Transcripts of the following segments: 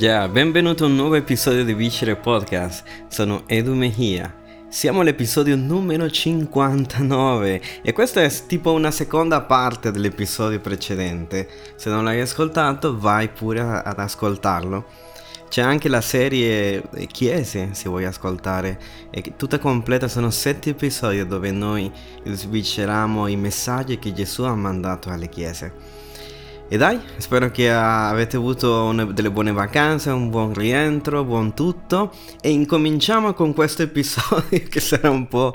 Yeah, benvenuto a un nuovo episodio di Viscere Podcast. Sono Edu Mejia. Siamo all'episodio numero 59 e questa è tipo una seconda parte dell'episodio precedente. Se non l'hai ascoltato, vai pure ad ascoltarlo. C'è anche la serie Chiese, se vuoi ascoltare, è tutta completa, sono sette episodi dove noi svisceriamo i messaggi che Gesù ha mandato alle chiese. E dai, spero che avete avuto una, delle buone vacanze, un buon rientro, buon tutto. E incominciamo con questo episodio che sarà un po',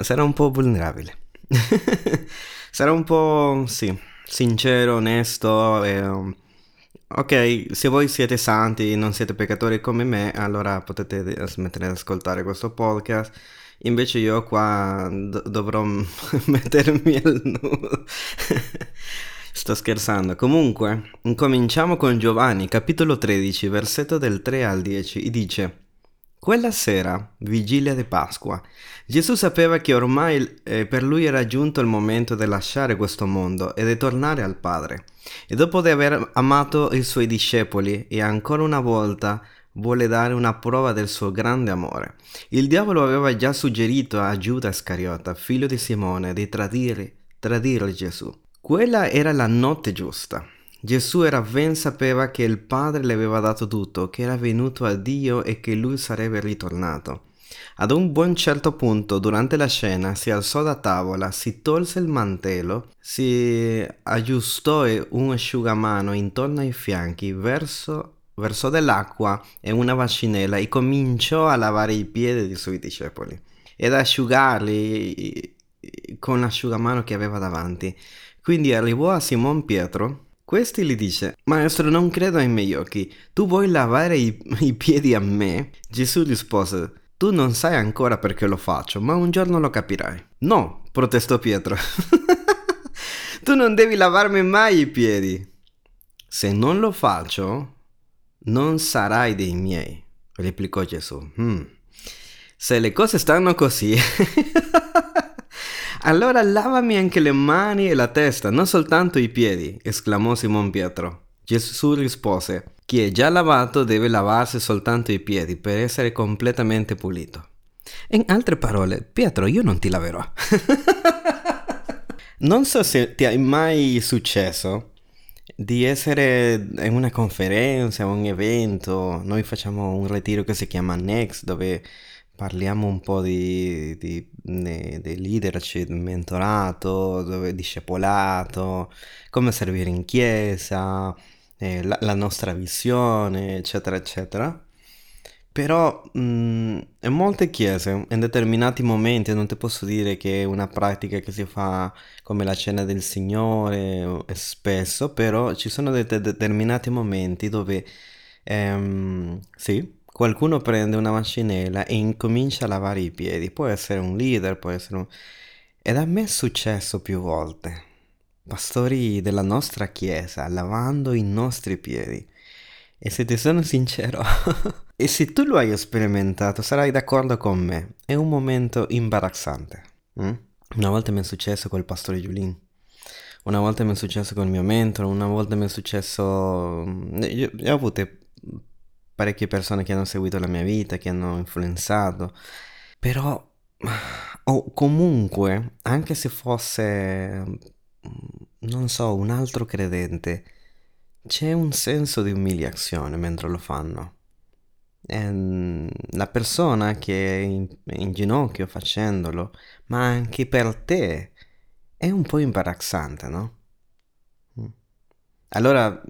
sarà un po' vulnerabile. sarà un po', sì, sincero, onesto. E, um, ok, se voi siete santi, non siete peccatori come me, allora potete smettere di ascoltare questo podcast. Invece io qua do- dovrò mettermi al nudo. Sto scherzando. Comunque, incominciamo con Giovanni, capitolo 13, versetto del 3 al 10, e dice: Quella sera, vigilia di Pasqua, Gesù sapeva che ormai eh, per lui era giunto il momento di lasciare questo mondo e di tornare al Padre. E dopo di aver amato i suoi discepoli e ancora una volta vuole dare una prova del suo grande amore. Il diavolo aveva già suggerito a Giuda Iscariota, figlio di Simone, di tradire, tradire Gesù. Quella era la notte giusta. Gesù era ben sapeva che il Padre le aveva dato tutto, che era venuto a Dio e che lui sarebbe ritornato. Ad un buon certo punto, durante la cena, si alzò da tavola, si tolse il mantello, si aggiustò un asciugamano intorno ai fianchi, verso, versò dell'acqua e una bacinella e cominciò a lavare i piedi dei suoi discepoli ed asciugarli con l'asciugamano che aveva davanti. Quindi arrivò a Simon Pietro. Questi gli dice, Maestro, non credo ai miei occhi. Tu vuoi lavare i, i piedi a me? Gesù rispose, Tu non sai ancora perché lo faccio, ma un giorno lo capirai. No, protestò Pietro. tu non devi lavarmi mai i piedi. Se non lo faccio, non sarai dei miei, replicò Gesù. Hmm. Se le cose stanno così, allora lavami anche le mani e la testa, non soltanto i piedi, esclamò Simon Pietro. Gesù rispose, chi è già lavato deve lavarsi soltanto i piedi per essere completamente pulito. In altre parole, Pietro, io non ti laverò. non so se ti è mai successo di essere in una conferenza, un evento, noi facciamo un ritiro che si chiama Next, dove parliamo un po' di, di, di, leadership, mentorato, discepolato, come servire in chiesa, eh, la, la, nostra visione, eccetera, eccetera. Però mh, in molte chiese, in determinati momenti, non ti posso dire che è una pratica che si fa come la cena del Signore, spesso, però ci sono de- determinati momenti dove, ehm, sì, qualcuno prende una macinella e incomincia a lavare i piedi. Può essere un leader, può essere un... Ed a me è successo più volte. Pastori della nostra chiesa lavando i nostri piedi. E se ti sono sincero, e se tu lo hai sperimentato, sarai d'accordo con me. È un momento imbarazzante. Mm? Una volta mi è successo col pastore Giulin. Una volta mi è successo con il mio mentore, una volta mi è successo... Mm, io, io ho avuto parecchie persone che hanno seguito la mia vita, che hanno influenzato, però o comunque, anche se fosse, non so, un altro credente, c'è un senso di umiliazione mentre lo fanno. Ehm, la persona che è in, in ginocchio facendolo, ma anche per te, è un po' imbarazzante, no? Mm. Allora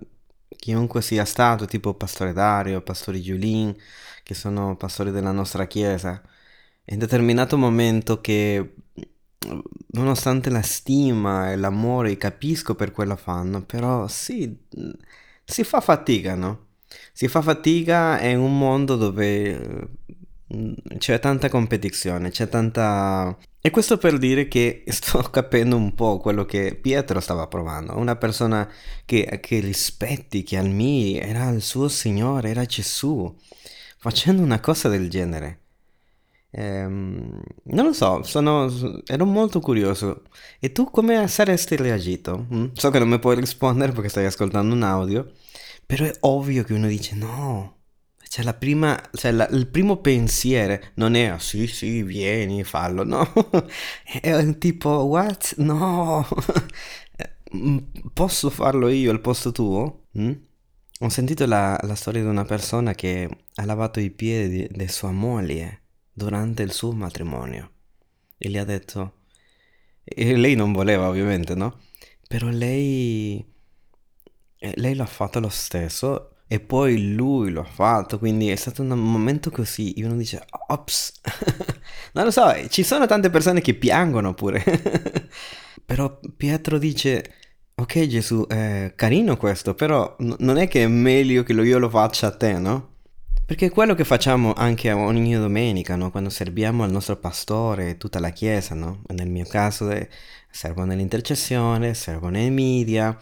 chiunque sia stato, tipo Pastore Dario, Pastore Giulin, che sono pastori della nostra chiesa, in determinato momento che nonostante la stima e l'amore capisco per quello fanno, però sì, si fa fatica, no? Si fa fatica in un mondo dove c'è tanta competizione, c'è tanta e questo per dire che sto capendo un po' quello che Pietro stava provando. Una persona che, che rispetti, che ammiri, era il suo Signore, era Gesù, facendo una cosa del genere. Ehm, non lo so, sono, ero molto curioso. E tu come saresti reagito? Mm? So che non mi puoi rispondere perché stai ascoltando un audio, Però è ovvio che uno dice no. Cioè, la prima, cioè la, il primo pensiero non è ah, sì, sì, vieni, fallo. No, è un tipo what? No, mm, posso farlo io al posto tuo? Mm? Ho sentito la, la, storia di una persona che ha lavato i piedi di, sua moglie durante il suo matrimonio e gli ha detto, e lei non voleva ovviamente, no? Però lei, eh, lei l'ha fatto lo stesso e poi lui l'ha fatto, quindi è stato un momento così, uno dice, ops, non lo so, ci sono tante persone che piangono pure, però Pietro dice, ok Gesù, è carino questo, però n- non è che è meglio che io lo faccia a te, no? Perché è quello che facciamo anche ogni domenica, no? Quando serviamo al nostro pastore, tutta la chiesa, no? Nel mio caso eh, servo nell'intercessione, servo nei media,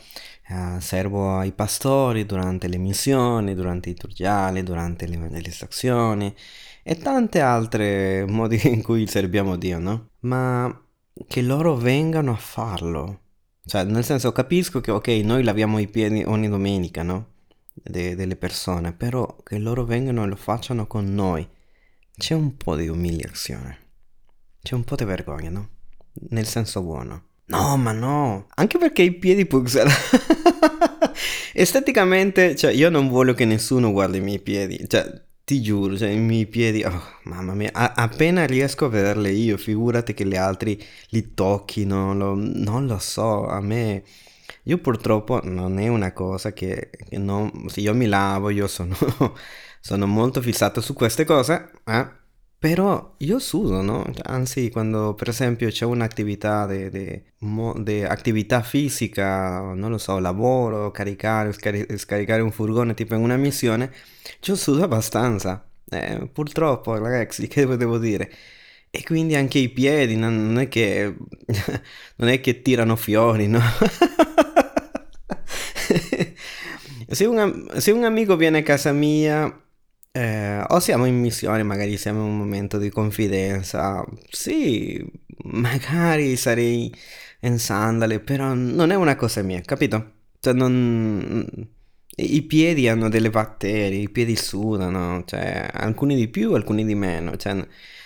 Uh, servo ai pastori durante le missioni, durante i turgiali, durante le evangelizzazioni e tante altre modi in cui serviamo Dio, no? Ma che loro vengano a farlo. Cioè, nel senso, capisco che, ok, noi laviamo i piedi ogni domenica, no? De- delle persone, però che loro vengano e lo facciano con noi. C'è un po' di umiliazione. C'è un po' di vergogna, no? Nel senso buono. No, ma no. Anche perché i piedi Pixel. Esteticamente, cioè, io non voglio che nessuno guardi i miei piedi. Cioè, ti giuro, cioè, i miei piedi. Oh, mamma mia. A- appena riesco a vederle io, figurati che gli altri li tocchino. Lo, non lo so. A me. Io purtroppo non è una cosa che, che non, se io mi lavo, io sono, sono molto fissato su queste cose, eh? Però io sudo, no? Anzi, quando per esempio c'è un'attività di attività fisica, non lo so, lavoro, caricare, scari- scaricare un furgone tipo in una missione, io sudo abbastanza. Eh, purtroppo, ragazzi, che devo dire? E quindi anche i piedi, non, non è che non è che tirano fiori, no? se, un, se un amico viene a casa mia eh, o siamo in missione, magari siamo in un momento di confidenza. Sì, magari sarei in sandali, però non è una cosa mia, capito? Cioè, non... I piedi hanno delle batterie, i piedi sudano, cioè, alcuni di più, alcuni di meno. Cioè,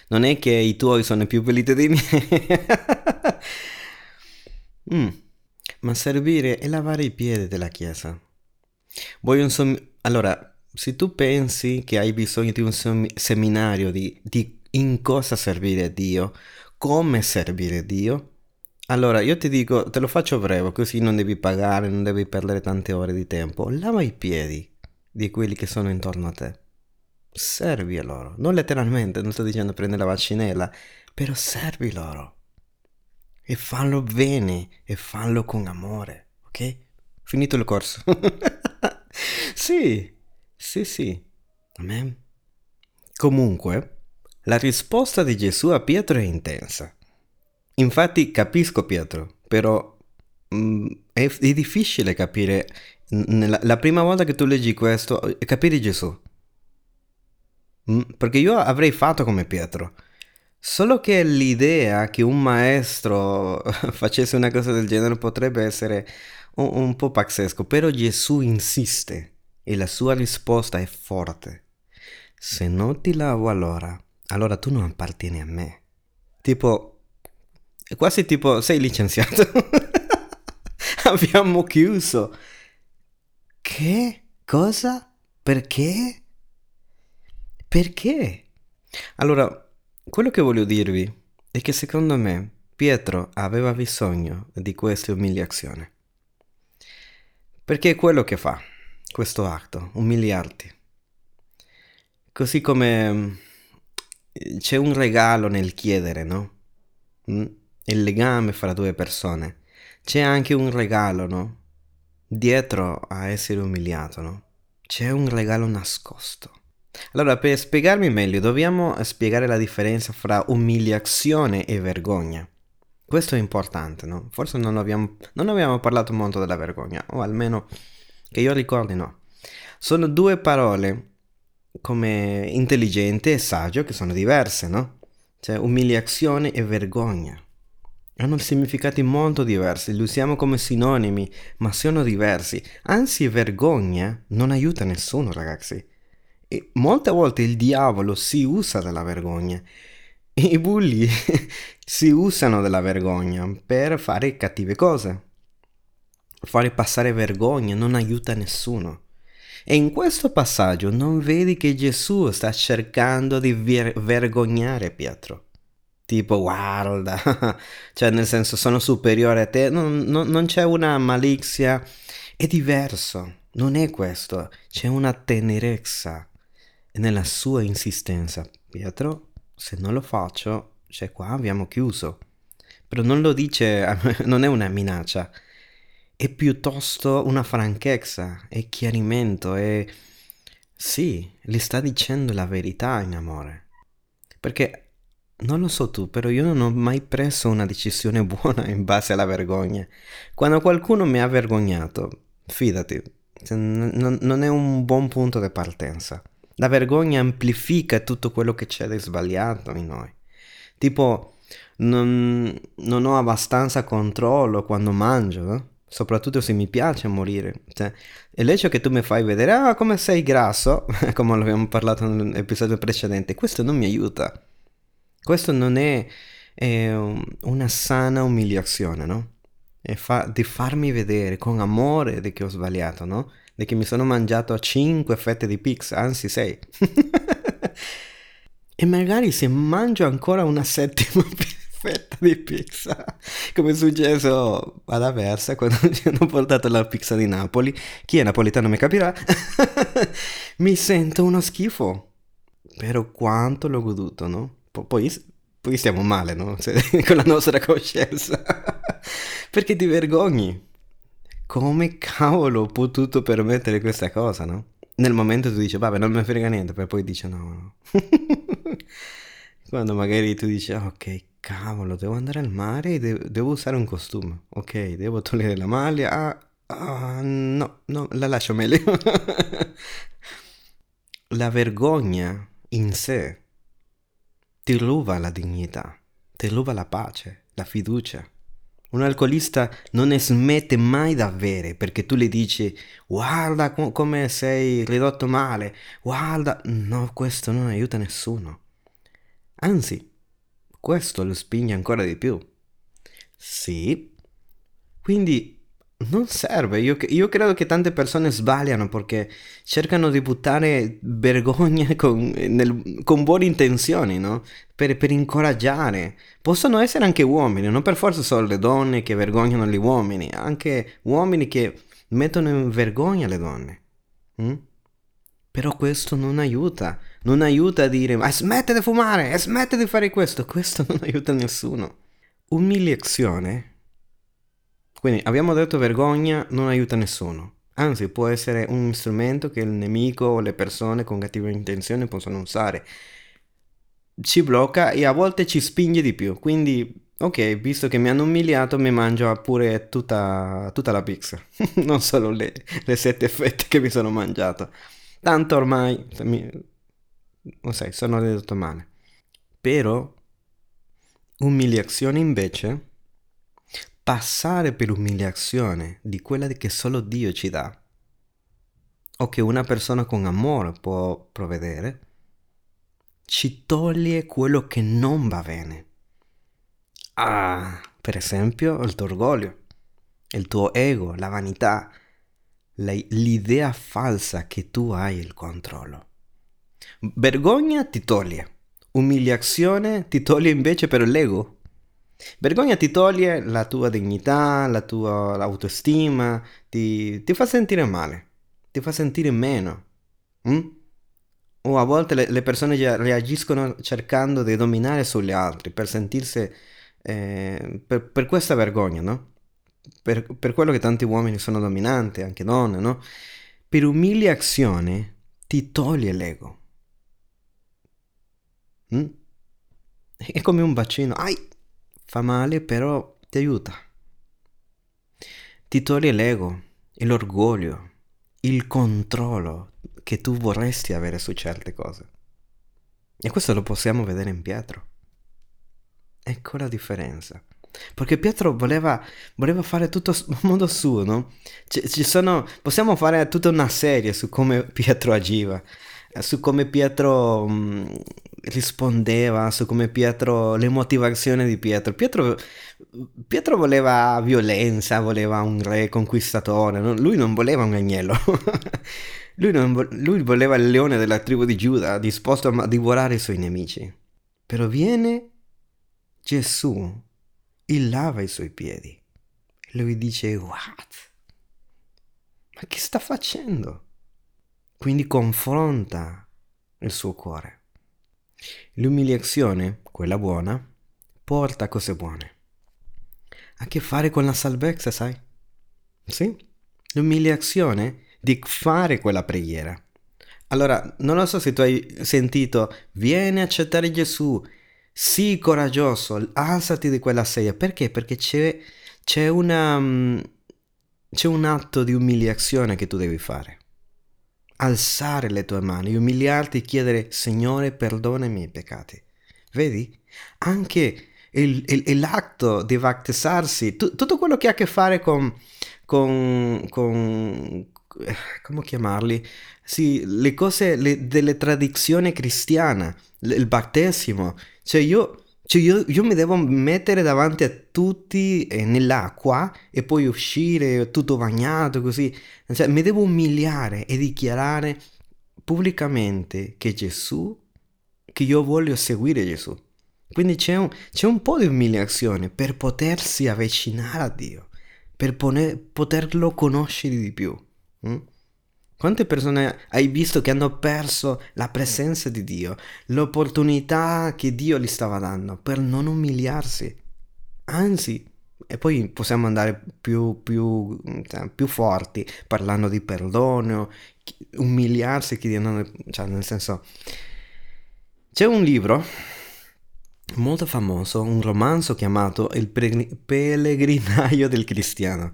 non è che i tuoi sono più puliti dei miei. mm. Ma servire e lavare i piedi della chiesa. Voglio un som- Allora, se tu pensi che hai bisogno di un seminario di, di in cosa servire Dio, come servire Dio, allora io ti dico, te lo faccio breve, così non devi pagare, non devi perdere tante ore di tempo. Lava i piedi di quelli che sono intorno a te. Servi a loro. Non letteralmente, non sto dicendo prendi la vaccinella, però servi loro. E fallo bene e fallo con amore, ok? Finito il corso. sì, sì, sì. Amen. Comunque, la risposta di Gesù a Pietro è intensa. Infatti capisco Pietro, però mm, è, è, difficile capire, nella, la prima volta che tu leggi questo, capire Gesù. Mm, perché io avrei fatto come Pietro. Solo che l'idea che un maestro facesse una cosa del genere potrebbe essere un, un po' pazzesco, però Gesù insiste e la sua risposta è forte. Se non ti lavo allora, allora tu non appartieni a me. Tipo, è quasi tipo, sei licenziato. Abbiamo chiuso. Che? Cosa? Perché? Perché? Allora, quello che voglio dirvi è che secondo me Pietro aveva bisogno di questa umiliazione. Perché è quello che fa questo atto, umiliarti. Così come mm, c'è un regalo nel chiedere, no? Mm? Il legame fra due persone. C'è anche un regalo, no? Dietro a essere umiliato, no? C'è un regalo nascosto. Allora, per spiegarmi meglio, dobbiamo spiegare la differenza fra umiliazione e vergogna. Questo è importante, no? Forse non abbiamo, non abbiamo parlato molto della vergogna, o almeno che io ricordi no. Sono due parole come intelligente e saggio che sono diverse, no? Cioè umiliazione e vergogna. hanno significati molto diversi, li usiamo come sinonimi, ma sono diversi. Anzi, vergogna non aiuta nessuno, ragazzi. E molte volte il diavolo si usa della vergogna. I bulli si usano della vergogna per fare cattive cose. Fare passare vergogna non aiuta nessuno. E in questo passaggio non vedi che Gesù sta cercando di ver- vergognare Pietro tipo guarda, cioè nel senso sono superiore a te, non, non, non c'è una malizia, è diverso, non è questo, c'è una tenerezza nella sua insistenza. Pietro, se non lo faccio, cioè qua abbiamo chiuso. Però non lo dice, non è una minaccia, è piuttosto una franchezza, è chiarimento, è... Sì, gli sta dicendo la verità in amore. Perché non lo so tu, però io non ho mai preso una decisione buona in base alla vergogna. Quando qualcuno mi ha vergognato, fidati, non è un buon punto di partenza. La vergogna amplifica tutto quello che c'è di sbagliato in noi. Tipo, non, non ho abbastanza controllo quando mangio, no? Soprattutto se mi piace morire. Cioè, il hecho che tu mi fai vedere, ah, come sei grasso, come l'abbiamo parlato nell'episodio precedente, questo non mi aiuta. Questo non è, è una sana umiliazione, no? Fa- di farmi vedere con amore di che ho sbagliato, no? Di che mi sono mangiato 5 fette di pizza, anzi 6. e magari se mangio ancora una settima fetta di pizza, come è successo ad Aversa quando ci hanno portato la pizza di Napoli, chi è napolitano mi capirà, mi sento uno schifo. Però quanto l'ho goduto, no? poi, poi stiamo male, no? Cioè, con la nostra coscienza. Perché ti vergogni. Come cavolo ho potuto permettere questa cosa, no? Nel momento tu dici, vabbè, non mi frega niente, poi poi dici, no, no. Quando magari tu dici, ok, cavolo, devo andare al mare e de- devo usare un costume. Ok, devo togliere la maglia. Ah, ah no, no, la lascio meglio. la vergogna in sé ti ruba la dignità, ti ruba la pace, la fiducia. Un alcolista non smette mai da avere perché tu le dici guarda com- come sei ridotto male, guarda, no, questo non aiuta nessuno. Anzi, questo lo spinge ancora di più. Sì, quindi non serve, io, io, credo che tante persone sbagliano perché cercano di buttare vergogna con, nel, con buone intenzioni, no? Per, per, incoraggiare. Possono essere anche uomini, non per forza solo le donne che vergognano gli uomini, anche uomini che mettono in vergogna le donne. Mm? Però questo non aiuta, non aiuta a dire ma smette di fumare, smette di fare questo, questo non aiuta nessuno. Umiliazione quindi abbiamo detto vergogna non aiuta nessuno, anzi può essere un strumento che il nemico o le persone con cattive intenzioni possono usare. Ci blocca e a volte ci spinge di più, quindi ok, visto che mi hanno umiliato mi mangio pure tutta, tutta la pizza, non solo le, le, sette fette che mi sono mangiato. Tanto ormai, non sai, sono ridotto male. Però umiliazione invece passare per l'umiliazione di quella che solo Dio ci dà, o che una persona con amore può provvedere, ci toglie quello che non va bene. Ah, per esempio il tuo orgoglio, il tuo ego, la vanità, l'idea falsa che tu hai il controllo. Vergogna ti toglie, umiliazione ti toglie invece per l'ego Vergogna ti toglie la tua dignità, la tua autostima, ti, ti fa sentire male, ti fa sentire meno. Mm? O a volte le, le, persone reagiscono cercando di dominare sugli altri per sentirsi, eh, per, per, questa vergogna, no? Per, per, quello che tanti uomini sono dominanti, anche donne, no? Per umiliazione ti toglie l'ego. Mm? È come un bacino. Ai! Fa male, però ti aiuta. Ti toglie l'ego, l'orgoglio, il controllo che tu vorresti avere su certe cose. E questo lo possiamo vedere in Pietro. Ecco la differenza. Perché Pietro voleva, voleva fare tutto a modo suo, no? Ci, ci sono, possiamo fare tutta una serie su come Pietro agiva, su come Pietro mh, mm, rispondeva, su come Pietro, le motivazioni di Pietro. Pietro. Pietro voleva violenza, voleva un re conquistatore, no? lui non voleva un agnello. lui, non, lui voleva il leone della tribù di Giuda, disposto a divorare i suoi nemici. Però viene Gesù e lava i suoi piedi. Lui dice, what? Ma che sta facendo? Quindi confronta il suo cuore. L'umiliazione, quella buona, porta cose buone. Ha a che fare con la salvezza, sai? Sì? L'umiliazione di fare quella preghiera. Allora, non lo so se tu hai sentito, vieni a accettare Gesù, sii coraggioso, alzati di quella sedia. Perché? Perché c'è, c'è, una, mm, c'è un atto di umiliazione che tu devi fare. Alzare le tue mani, umiliarti e chiedere, Signore, perdona i miei peccati. Vedi? Anche il, il, l'atto di battesarsi, tu, tutto quello che ha a che fare con, con, con come chiamarli? Sì, le cose le, delle tradizioni cristiane, il battesimo. Cioè io, cioè io, io, mi devo mettere davanti a tutti eh, nell'acqua e poi uscire tutto bagnato così. Cioè, mi devo umiliare e dichiarare pubblicamente che Gesù, che io voglio seguire Gesù. Quindi c'è un, c'è un po' di umiliazione per potersi avvicinare a Dio, per poner, poterlo conoscere di più. Mm? Quante persone hai visto che hanno perso la presenza di Dio, l'opportunità che Dio gli stava dando per non umiliarsi? Anzi, e poi possiamo andare più, più, cioè, più forti parlando di perdono, umiliarsi, cioè nel senso... C'è un libro molto famoso, un romanzo chiamato Il pellegrinaio del cristiano.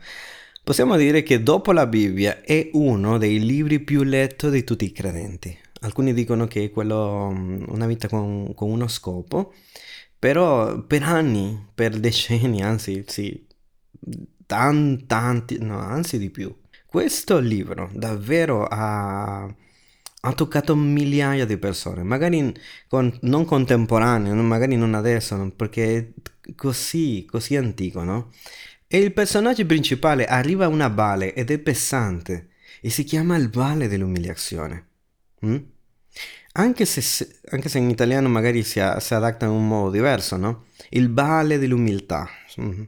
Possiamo dire che dopo la Bibbia è uno dei libri più letti di tutti i credenti. Alcuni dicono che è quello, mm, una vita con, con uno scopo, però per anni, per decenni, anzi sì, tanti, tanti, no, anzi di più. Questo libro davvero ha, ha toccato migliaia di persone, magari con, non contemporanee, magari non adesso, perché è così, così antico, no? E il personaggio principale arriva a una valle ed è pesante e si chiama il Valle dell'umiliazione. Mm? Anche, se, anche, se, in italiano magari si, si, adatta in un modo diverso, no? Il Valle dell'umiltà. Mm.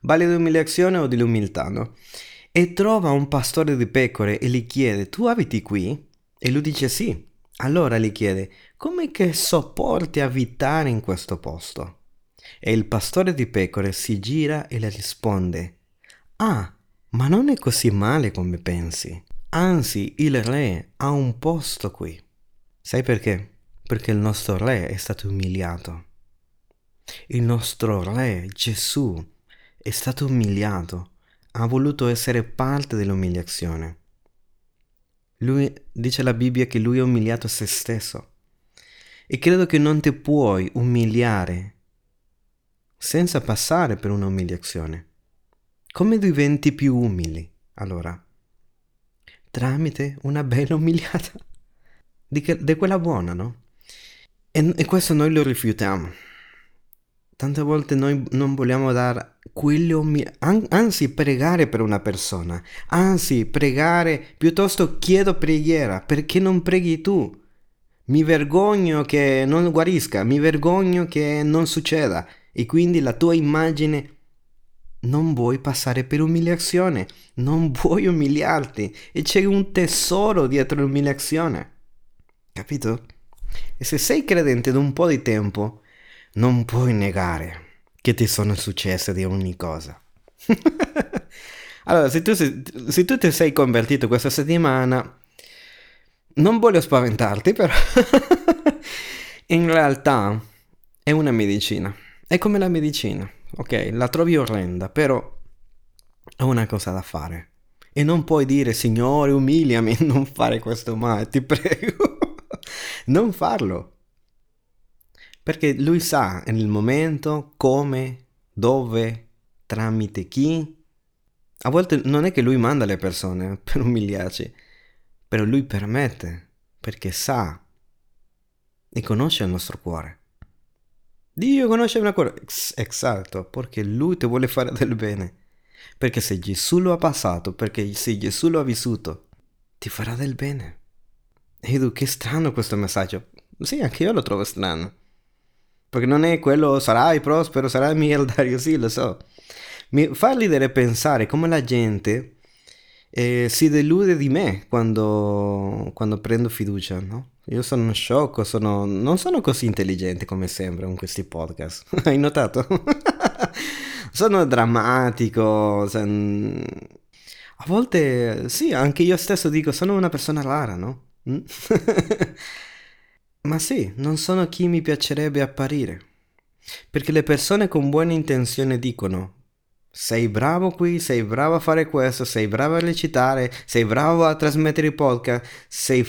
Valle dell'umiliazione o dell'umiltà, no? E trova un pastore di pecore e gli chiede, tu abiti qui? E lui dice sì. Allora gli chiede, come che sopporti abitare in questo posto? E il pastore di pecore si gira e le risponde, Ah, ma non è così male come pensi. Anzi, il re ha un posto qui. Sai perché? Perché il nostro re è stato umiliato. Il nostro re, Gesù, è stato umiliato, ha voluto essere parte dell'umiliazione. Lui dice la Bibbia che lui ha umiliato se stesso. E credo che non ti puoi umiliare senza passare per un'umiliazione. Come diventi più umili, allora? Tramite una bella umiliata. Di, che, di quella buona, no? E, e, questo noi lo rifiutiamo. Tante volte noi non vogliamo dare quelle umiliazioni, anzi pregare per una persona, anzi pregare, piuttosto chiedo preghiera, perché non preghi tu? Mi vergogno che non guarisca, mi vergogno che non succeda e quindi la tua immagine non vuoi passare per umiliazione, non vuoi umiliarti e c'è un tesoro dietro l'umiliazione. Capito? E se sei credente da un po' di tempo, non puoi negare che ti sono successe di ogni cosa. allora, se tu, se, tu ti sei convertito questa settimana, non voglio spaventarti, però in realtà è una medicina. È come la medicina, ok? La trovi orrenda, però è una cosa da fare. E non puoi dire, Signore, umiliami, non fare questo mai, ti prego. non farlo. Perché lui sa nel momento come dove, tramite chi. A volte non è che lui manda le persone per umiliarci, però lui permette perché sa e conosce il nostro cuore. Dio conosce il mio cuore. Esatto, perché lui ti vuole fare del bene. Perché se Gesù lo ha passato, perché se Gesù lo ha vissuto, ti farà del bene. Edu, che strano questo messaggio. Sì, anche io lo trovo strano. Perché non è quello sarai prospero, sarai miliardario, sì, lo so. Mi fa ridere pensare come la gente eh, si delude di me quando, quando prendo fiducia, no? Io sono sciocco, sono, non sono così intelligente come sembra in questi podcast. Hai notato? sono drammatico. Cioè, a volte, sì, anche io stesso dico, sono una persona rara, no? Mm? Ma sì, non sono chi mi piacerebbe apparire. Perché le persone con buone intenzioni dicono, sei bravo qui, sei bravo a fare questo, sei bravo a recitare, sei bravo a trasmettere i podcast, sei,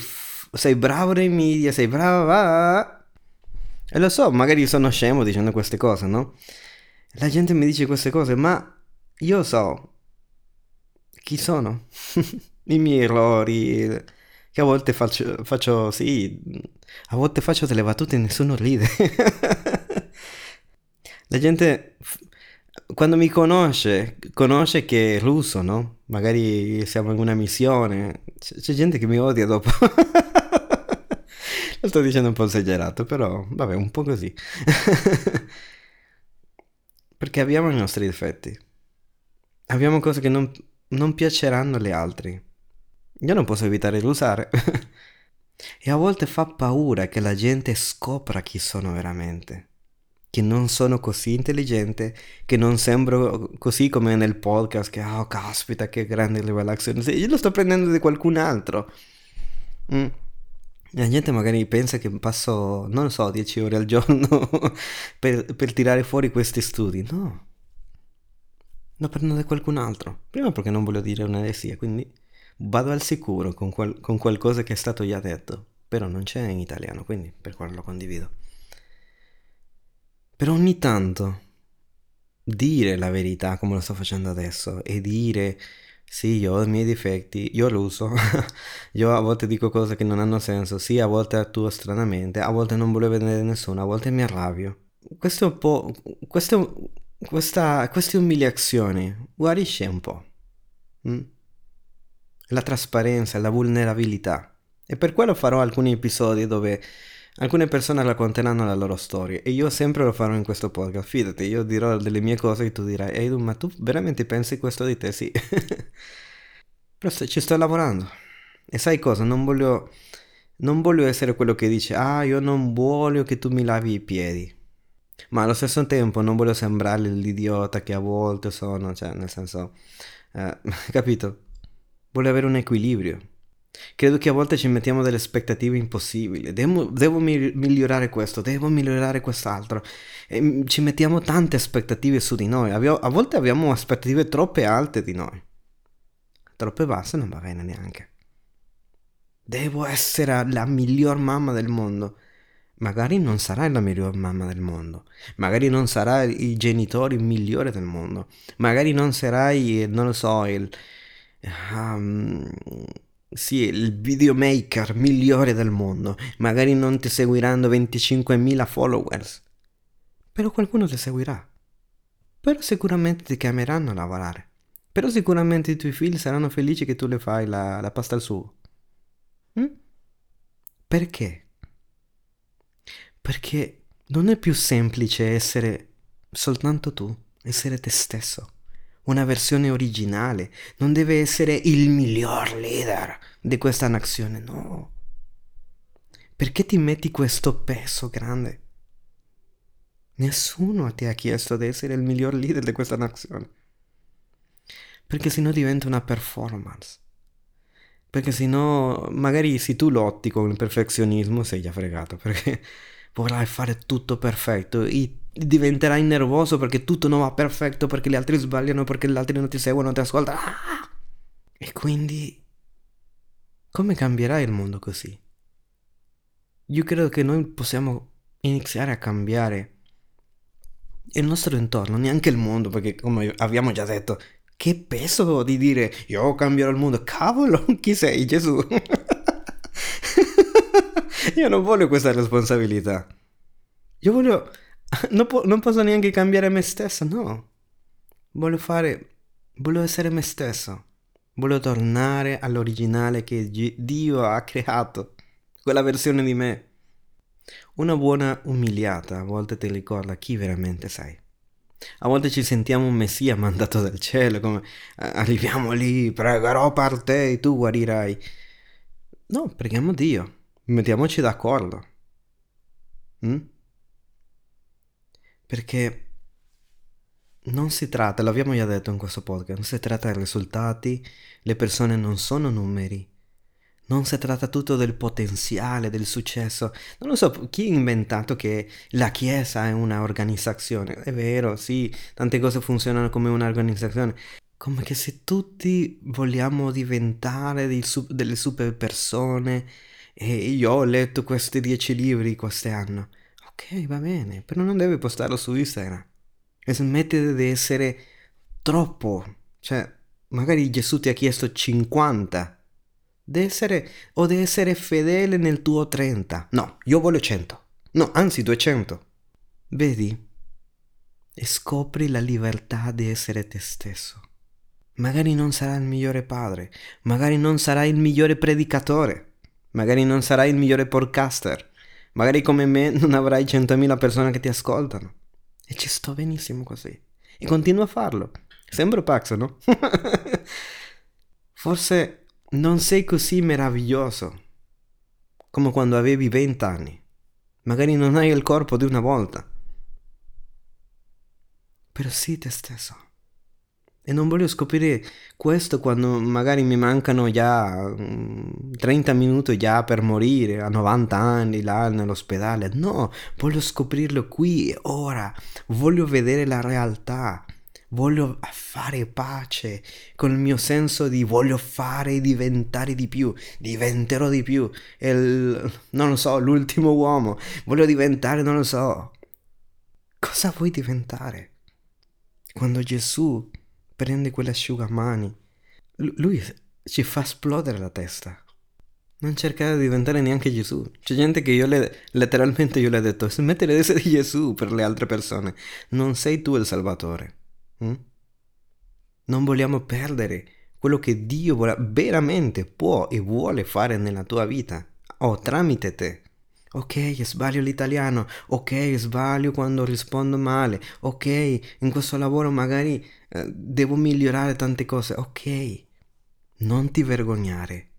sei bravo nei media, sei bravo a... E lo so, magari sono scemo dicendo queste cose, no? La gente mi dice queste cose, ma io so chi sono, i miei errori, che a volte faccio, faccio, sì, a volte faccio delle battute e nessuno ride. La gente, quando mi conosce, conosce che è russo, no? Magari siamo in una missione, c'è gente che mi odia dopo. Lo sto dicendo un po' esagerato, però vabbè, un po' così. Perché abbiamo i nostri difetti. Abbiamo cose che non, non piaceranno alle altre. Io non posso evitare di usare. e a volte fa paura che la gente scopra chi sono veramente. Che non sono così intelligente, che non sembro così come nel podcast, che oh caspita che grande rivelazione. Io lo sto prendendo di qualcun altro. Mm. La gente magari pensa che passo, non so, 10 ore al giorno per, per tirare fuori questi studi. No. Lo prendo da qualcun altro. Prima perché non voglio dire un'eresia, quindi vado al sicuro con, qual- con qualcosa che è stato già detto, però non c'è in italiano, quindi per quello lo condivido. Però ogni tanto dire la verità come lo sto facendo adesso e dire sì, io ho i miei difetti, io lo uso, io a volte dico cose che non hanno senso, sì, a volte attuo stranamente, a volte non voglio vedere nessuno, a volte mi arrabbio. Questo è un po'... Questo, questa, queste umiliazioni guarisce un po'. Mm? la trasparenza, la vulnerabilità. E per quello farò alcuni episodi dove alcune persone racconteranno la loro storia e io sempre lo farò in questo podcast. Fidati, io dirò delle mie cose e tu dirai, Ehi, ma tu veramente pensi questo di te? Sì. Però ci sto lavorando. E sai cosa? Non voglio, non voglio essere quello che dice, ah, io non voglio che tu mi lavi i piedi. Ma allo stesso tempo non voglio sembrare l'idiota che a volte sono, cioè, nel senso, eh, capito? vuole avere un equilibrio. Credo che a volte ci mettiamo delle aspettative impossibili. Devo, devo migliorare questo, devo migliorare quest'altro. E ci mettiamo tante aspettative su di noi. a volte abbiamo aspettative troppe alte di noi. Troppe basse non va bene neanche. Devo essere la miglior mamma del mondo. Magari non sarai la miglior mamma del mondo. Magari non sarai i genitori migliori del mondo. Magari non sarai, non lo so, il, um, sì, il videomaker migliore del mondo. Magari non ti seguiranno 25.000 followers, però qualcuno ti seguirà. Però sicuramente ti chiameranno a lavorare. Però sicuramente i tuoi figli saranno felici che tu le fai la, la pasta al sugo. Mm? Perché? Perché non è più semplice essere soltanto tu, essere te stesso una versione originale, non deve essere il miglior leader di questa nazione, no. Perché ti metti questo peso grande? Nessuno ti ha chiesto di essere il miglior leader di questa nazione. Perché sennò diventa una performance. Perché sennò, magari se tu lotti con il perfezionismo, sei già fregato. Perché vorrai fare tutto perfetto e diventerai nervoso perché tutto non va perfetto, perché gli altri sbagliano, perché gli altri non ti seguono, non ti ascoltano. Ah! E quindi come cambierà il mondo così? Io credo che noi possiamo iniziare a cambiare il nostro entorno, neanche il mondo, perché come abbiamo già detto, che peso di dire io cambierò il mondo. Cavolo, chi sei Gesù? io non voglio questa responsabilità. Io voglio... Non, po- non posso neanche cambiare me stesso, no. Voglio fare... Voglio essere me stesso. Voglio tornare all'originale che Dio ha creato. Quella versione di me. Una buona umiliata a volte ti ricorda chi veramente sei. A volte ci sentiamo un messia mandato dal cielo, come arriviamo lì, pregherò per te e tu guarirai. No, preghiamo Dio, mettiamoci d'accordo. Mm? Perché non si tratta, l'abbiamo già detto in questo podcast, non si tratta di risultati, le persone non sono numeri, non si tratta tutto del potenziale, del successo. Non lo so, chi ha inventato che la Chiesa è una organizzazione? È vero, sì, tante cose funzionano come un'organizzazione. Come che se tutti vogliamo diventare su- delle super persone e io ho letto questi dieci libri quest'anno. Ok, va bene, però non devi postarlo su Instagram. E smettete di essere troppo. Cioè, magari Gesù ti ha chiesto 50 Deve essere, o deve essere fedele nel tuo 30. No, io voglio 100. No, anzi 200. Vedi? E scopri la libertà di essere te stesso. Magari non sarai il migliore padre, magari non sarai il migliore predicatore, magari non sarai il migliore podcaster, magari come me non avrai 100.000 persone che ti ascoltano. E ci sto benissimo così. E continuo a farlo. Sembro pazzo, no? Forse non sei così meraviglioso come quando avevi vent'anni. Magari non hai il corpo di una volta. Però sii te stesso. E non voglio scoprire questo quando magari mi mancano già 30 mm, minuti già per morire, a 90 anni là nell'ospedale. No, voglio scoprirlo qui e ora. Voglio vedere la realtà voglio fare pace con il mio senso di voglio fare e diventare di più, diventerò di più, il, non lo so, l'ultimo uomo, voglio diventare, non lo so. Cosa vuoi diventare? Quando Gesù prende quell'asciugamani, lui ci fa esplodere la testa. Non cercare di diventare neanche Gesù. C'è gente che io le, letteralmente io le ho detto, smettere di essere Gesù per le altre persone. Non sei tu il Salvatore. Mm? Non vogliamo perdere quello che Dio veramente può e vuole fare nella tua vita o tramite te. Ok, sbaglio l'italiano, ok, sbaglio quando rispondo male, ok, in questo lavoro magari eh, devo migliorare tante cose, ok, non ti vergognare.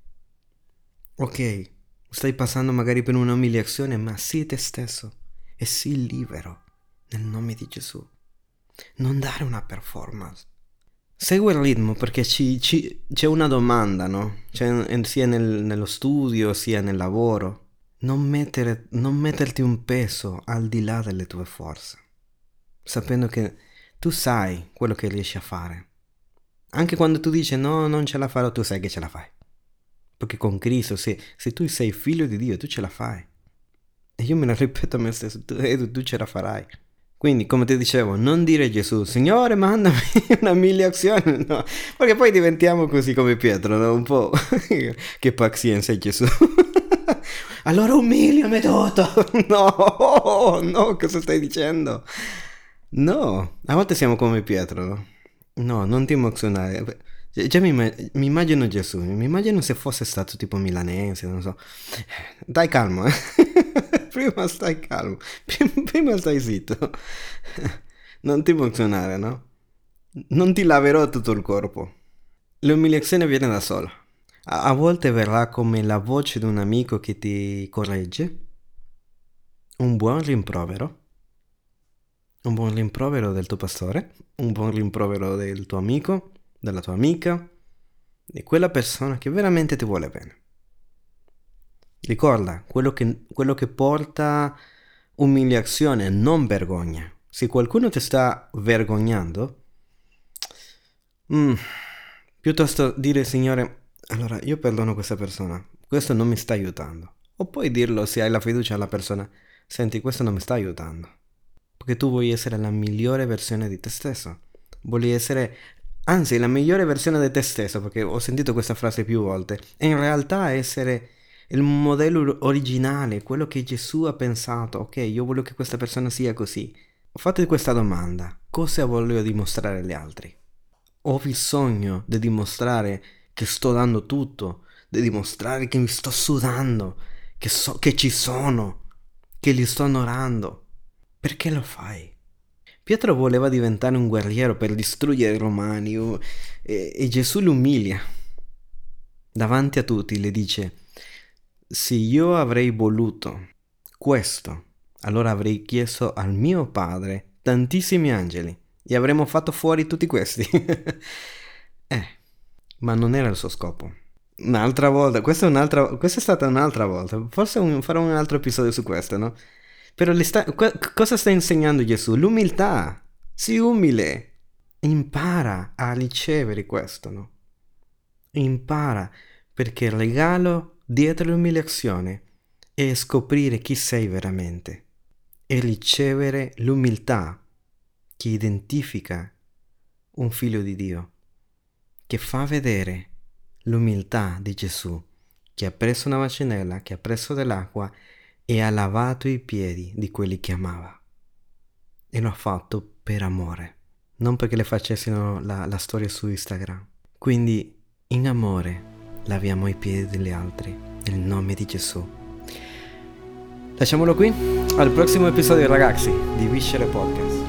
Ok, stai passando magari per un'umiliazione, ma sii te stesso e sii libero nel nome di Gesù non dare una performance. Segui il ritmo perché ci, ci, c'è una domanda, no? C'è, sia nel, nello studio sia nel lavoro. Non, mettere, non metterti un peso al di là delle tue forze, sapendo che tu sai quello che riesci a fare. Anche quando tu dici no, non ce la farò, tu sai che ce la fai. Perché con Cristo, se, se tu sei figlio di Dio, tu ce la fai. E io me lo ripeto a me stesso, tu, tu ce la farai. Quindi, come ti dicevo, non dire Gesù, Signore, mandami una mille azioni, no, perché poi diventiamo così come Pietro, no? Un po' che pazienza Gesù. Allora umiliami tutto. No, no, cosa stai dicendo? No, a volte siamo come Pietro, no? No, non ti emozionare. Già mi, mi, immagino Gesù, mi immagino se fosse stato tipo milanese, non so. Dai calmo, eh prima stai calmo, prima stai zitto. Non ti emozionare, no? Non ti laverò tutto il corpo. L'umiliazione viene da sola. A, volte verrà come la voce di un amico che ti corregge, un buon rimprovero, un buon rimprovero del tuo pastore, un buon rimprovero del tuo amico, della tua amica, di quella persona che veramente ti vuole bene. Ricorda, quello che, quello che porta umiliazione, non vergogna. Se qualcuno ti sta vergognando, mm, piuttosto dire Signore, allora io perdono questa persona, questo non mi sta aiutando. O puoi dirlo se hai la fiducia alla persona, senti, questo non mi sta aiutando. Perché tu vuoi essere la migliore versione di te stesso. Vuoi essere, anzi, la migliore versione di te stesso, perché ho sentito questa frase più volte. E in realtà essere il modello originale, quello che Gesù ha pensato, ok, io voglio che questa persona sia così. Fate questa domanda, cosa voglio dimostrare agli altri? Ho bisogno di dimostrare che sto dando tutto, di dimostrare che mi sto sudando, che, so, che ci sono, che li sto onorando. Perché lo fai? Pietro voleva diventare un guerriero per distruggere i romani e, e Gesù lo umilia. Davanti a tutti le dice, se io avrei voluto questo, allora avrei chiesto al mio padre tantissimi angeli e avremmo fatto fuori tutti questi. eh, ma non era il suo scopo. Un'altra volta, questa è, un'altra, questa è stata un'altra volta, forse un, farò un altro episodio su questo, no? Però sta, cosa sta insegnando Gesù? L'umiltà. Sii umile. Impara a ricevere questo, no? Impara perché il regalo dietro l'umiliazione è scoprire chi sei veramente e ricevere l'umiltà che identifica un figlio di Dio, che fa vedere l'umiltà di Gesù, che ha preso una bacinella, che ha preso dell'acqua e ha lavato i piedi di quelli che amava. E lo ha fatto per amore, non perché le facessero la, la storia su Instagram. Quindi in amore laviamo i piedi degli altri, nel nome di Gesù. Lasciamolo qui, al prossimo episodio ragazzi di Viscere Podcast.